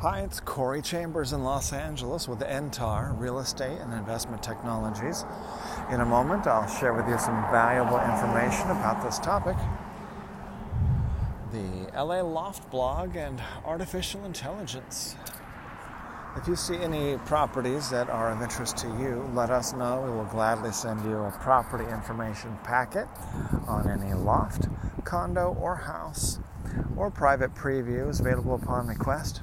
Hi, it's Corey Chambers in Los Angeles with NTAR Real Estate and Investment Technologies. In a moment, I'll share with you some valuable information about this topic the LA Loft blog and artificial intelligence. If you see any properties that are of interest to you, let us know. We will gladly send you a property information packet on any loft, condo, or house, or private previews available upon request.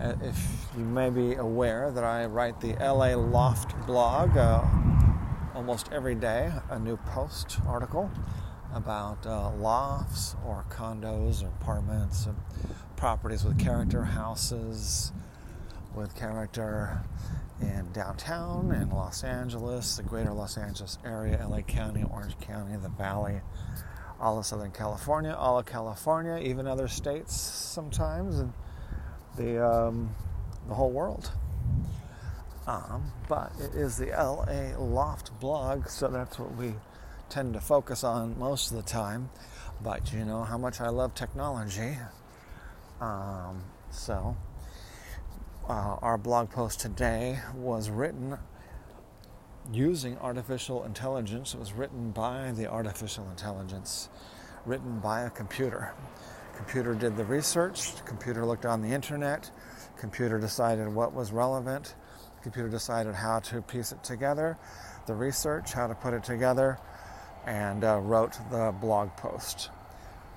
if you may be aware that I write the LA Loft blog uh, almost every day, a new post article about uh, lofts or condos or apartments, and properties with character, houses with character in downtown in Los Angeles, the greater Los Angeles area, LA County, Orange County, the Valley, all of Southern California, all of California, even other states sometimes, and the, um, the whole world. Um, but it is the LA Loft blog, so that's what we tend to focus on most of the time. But you know how much I love technology. Um, so, uh, our blog post today was written using artificial intelligence. It was written by the artificial intelligence, written by a computer. Computer did the research, computer looked on the internet, computer decided what was relevant, computer decided how to piece it together, the research, how to put it together, and uh, wrote the blog post.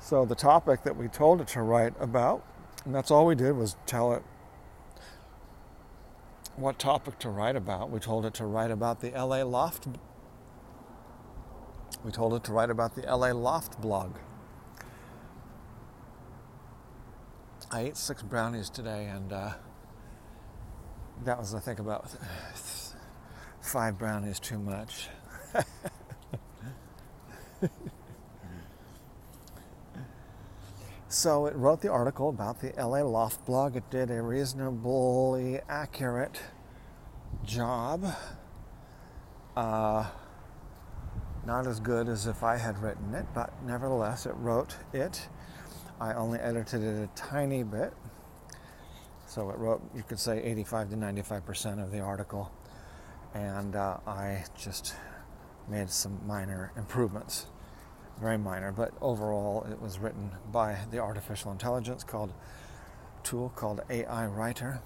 So the topic that we told it to write about, and that's all we did was tell it what topic to write about. We told it to write about the LA Loft. We told it to write about the LA Loft blog. I ate six brownies today, and uh, that was, I think, about five brownies too much. so it wrote the article about the LA Loft blog. It did a reasonably accurate job. Uh, not as good as if I had written it, but nevertheless, it wrote it. I only edited it a tiny bit. So it wrote, you could say, 85 to 95% of the article. And uh, I just made some minor improvements. Very minor, but overall, it was written by the artificial intelligence called tool called AI Writer.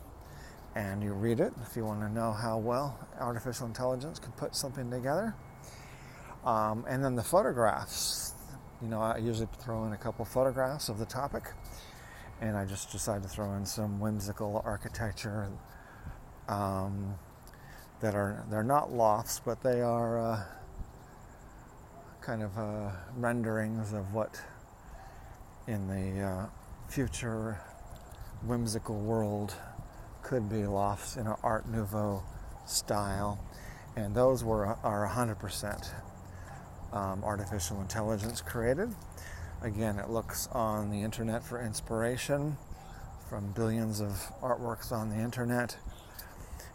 And you read it if you want to know how well artificial intelligence can put something together. Um, and then the photographs. You know, I usually throw in a couple photographs of the topic, and I just decided to throw in some whimsical architecture um, that are they're not lofts, but they are uh, kind of uh, renderings of what in the uh, future whimsical world could be lofts in an Art Nouveau style, and those were are 100% um, artificial intelligence created. Again, it looks on the internet for inspiration from billions of artworks on the internet,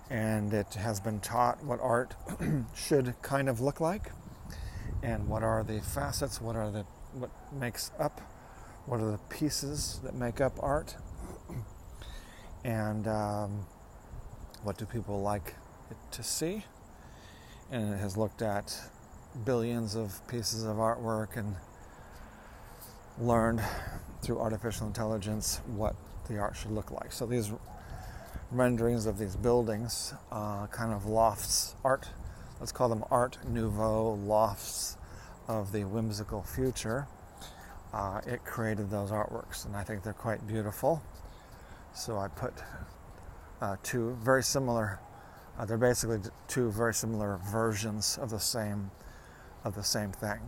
and it has been taught what art should kind of look like, and what are the facets, what are the what makes up, what are the pieces that make up art, and um, what do people like to see, and it has looked at billions of pieces of artwork and learned through artificial intelligence what the art should look like. So these renderings of these buildings, uh, kind of lofts, art, let's call them Art Nouveau lofts of the whimsical future. Uh, it created those artworks, and I think they're quite beautiful. So I put uh, two very similar. Uh, they're basically two very similar versions of the same of the same thing.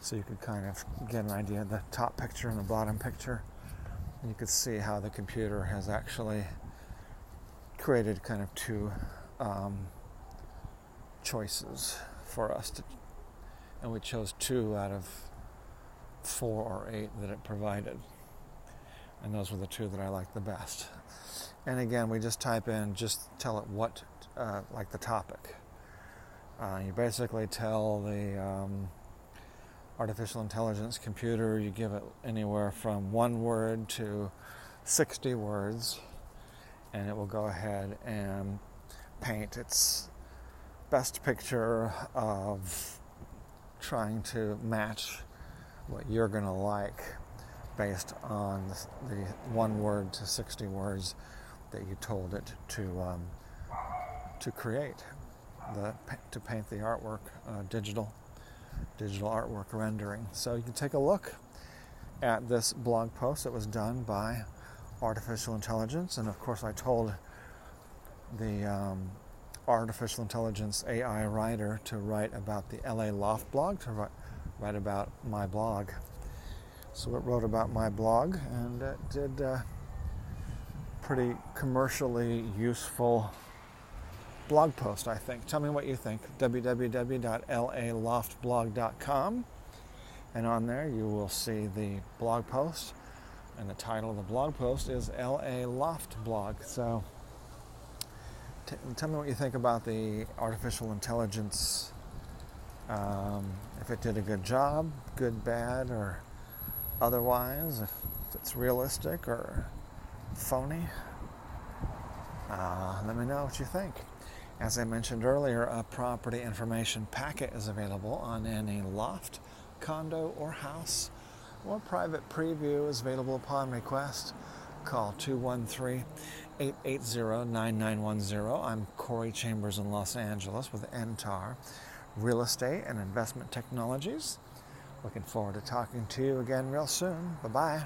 So you could kind of get an idea of the top picture and the bottom picture. And you could see how the computer has actually created kind of two um, choices for us to, and we chose two out of four or eight that it provided. And those were the two that I liked the best. And again, we just type in, just tell it what, uh, like the topic. Uh, you basically tell the um, artificial intelligence computer, you give it anywhere from one word to 60 words, and it will go ahead and paint its best picture of trying to match what you're going to like based on the, one word to 60 words that you told it to um, to create the to paint the artwork uh, digital digital artwork rendering so you can take a look at this blog post that was done by artificial intelligence and of course I told the um, artificial intelligence AI writer to write about the LA Loft blog to write write about my blog. So it wrote about my blog and it did uh, pretty commercially useful blog post, I think. Tell me what you think. www.laloftblog.com. And on there you will see the blog post. And the title of the blog post is LA Loft Blog. So t- tell me what you think about the artificial intelligence um, if it did a good job, good, bad, or otherwise, if it's realistic or phony. Uh, let me know what you think. As I mentioned earlier, a property information packet is available on any loft, condo, or house, or private preview is available upon request. Call 213 880 9910. I'm Corey Chambers in Los Angeles with NTAR real estate and investment technologies. Looking forward to talking to you again real soon. Bye bye.